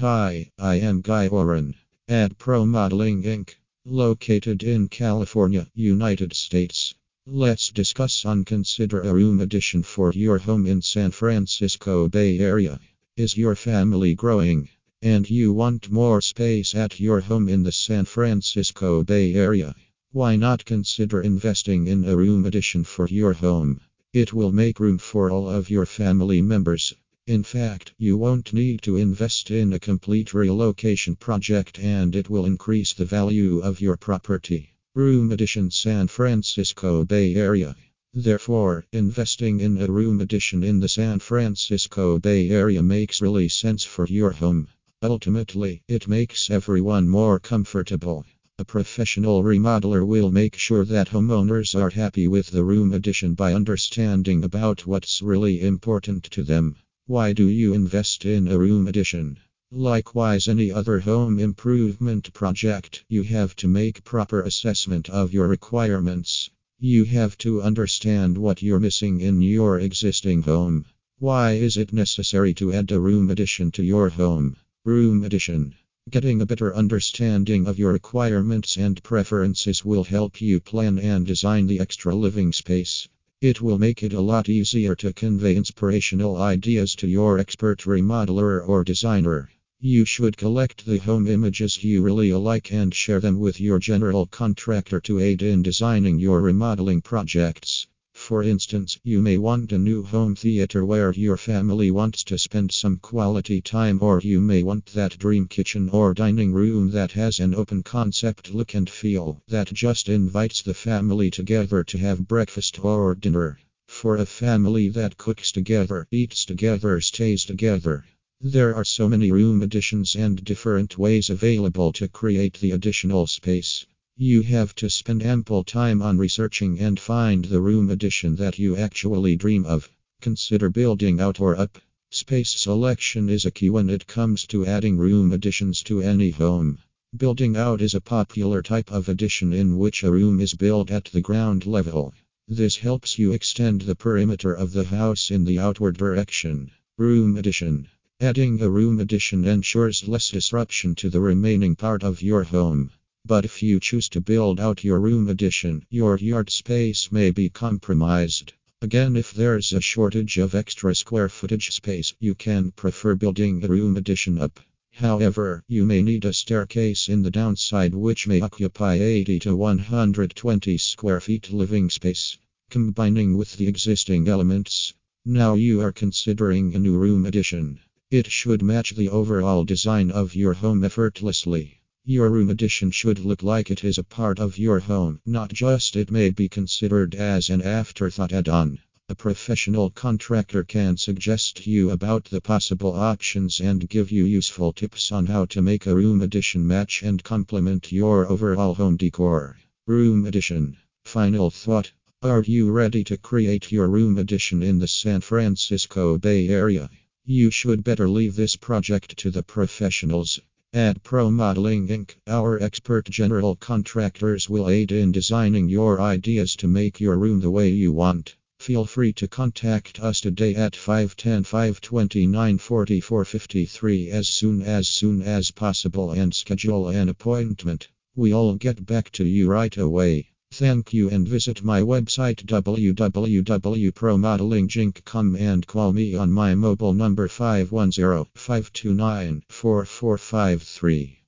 Hi, I am Guy Oren at Pro Modeling Inc., located in California, United States. Let's discuss on consider a room addition for your home in San Francisco Bay Area. Is your family growing and you want more space at your home in the San Francisco Bay Area? Why not consider investing in a room addition for your home? It will make room for all of your family members. In fact, you won't need to invest in a complete relocation project and it will increase the value of your property. Room Addition San Francisco Bay Area. Therefore, investing in a room addition in the San Francisco Bay Area makes really sense for your home. Ultimately, it makes everyone more comfortable. A professional remodeler will make sure that homeowners are happy with the room addition by understanding about what's really important to them. Why do you invest in a room addition? Likewise, any other home improvement project, you have to make proper assessment of your requirements. You have to understand what you're missing in your existing home. Why is it necessary to add a room addition to your home? Room addition. Getting a better understanding of your requirements and preferences will help you plan and design the extra living space. It will make it a lot easier to convey inspirational ideas to your expert remodeler or designer. You should collect the home images you really like and share them with your general contractor to aid in designing your remodeling projects. For instance, you may want a new home theater where your family wants to spend some quality time, or you may want that dream kitchen or dining room that has an open concept look and feel that just invites the family together to have breakfast or dinner. For a family that cooks together, eats together, stays together. There are so many room additions and different ways available to create the additional space. You have to spend ample time on researching and find the room addition that you actually dream of. Consider building out or up. Space selection is a key when it comes to adding room additions to any home. Building out is a popular type of addition in which a room is built at the ground level. This helps you extend the perimeter of the house in the outward direction. Room addition. Adding a room addition ensures less disruption to the remaining part of your home. But if you choose to build out your room addition, your yard space may be compromised. Again, if there's a shortage of extra square footage space, you can prefer building a room addition up. However, you may need a staircase in the downside which may occupy 80 to 120 square feet living space, combining with the existing elements. Now you are considering a new room addition. It should match the overall design of your home effortlessly. Your room addition should look like it is a part of your home, not just it may be considered as an afterthought add on. A professional contractor can suggest you about the possible options and give you useful tips on how to make a room addition match and complement your overall home decor. Room addition. Final thought. Are you ready to create your room addition in the San Francisco Bay Area? You should better leave this project to the professionals. At Pro Modeling Inc., our expert general contractors will aid in designing your ideas to make your room the way you want. Feel free to contact us today at 510 529 4453 as soon as soon as possible and schedule an appointment. We'll get back to you right away. Thank you and visit my website www.promodelinginc.com and call me on my mobile number 510 529 4453.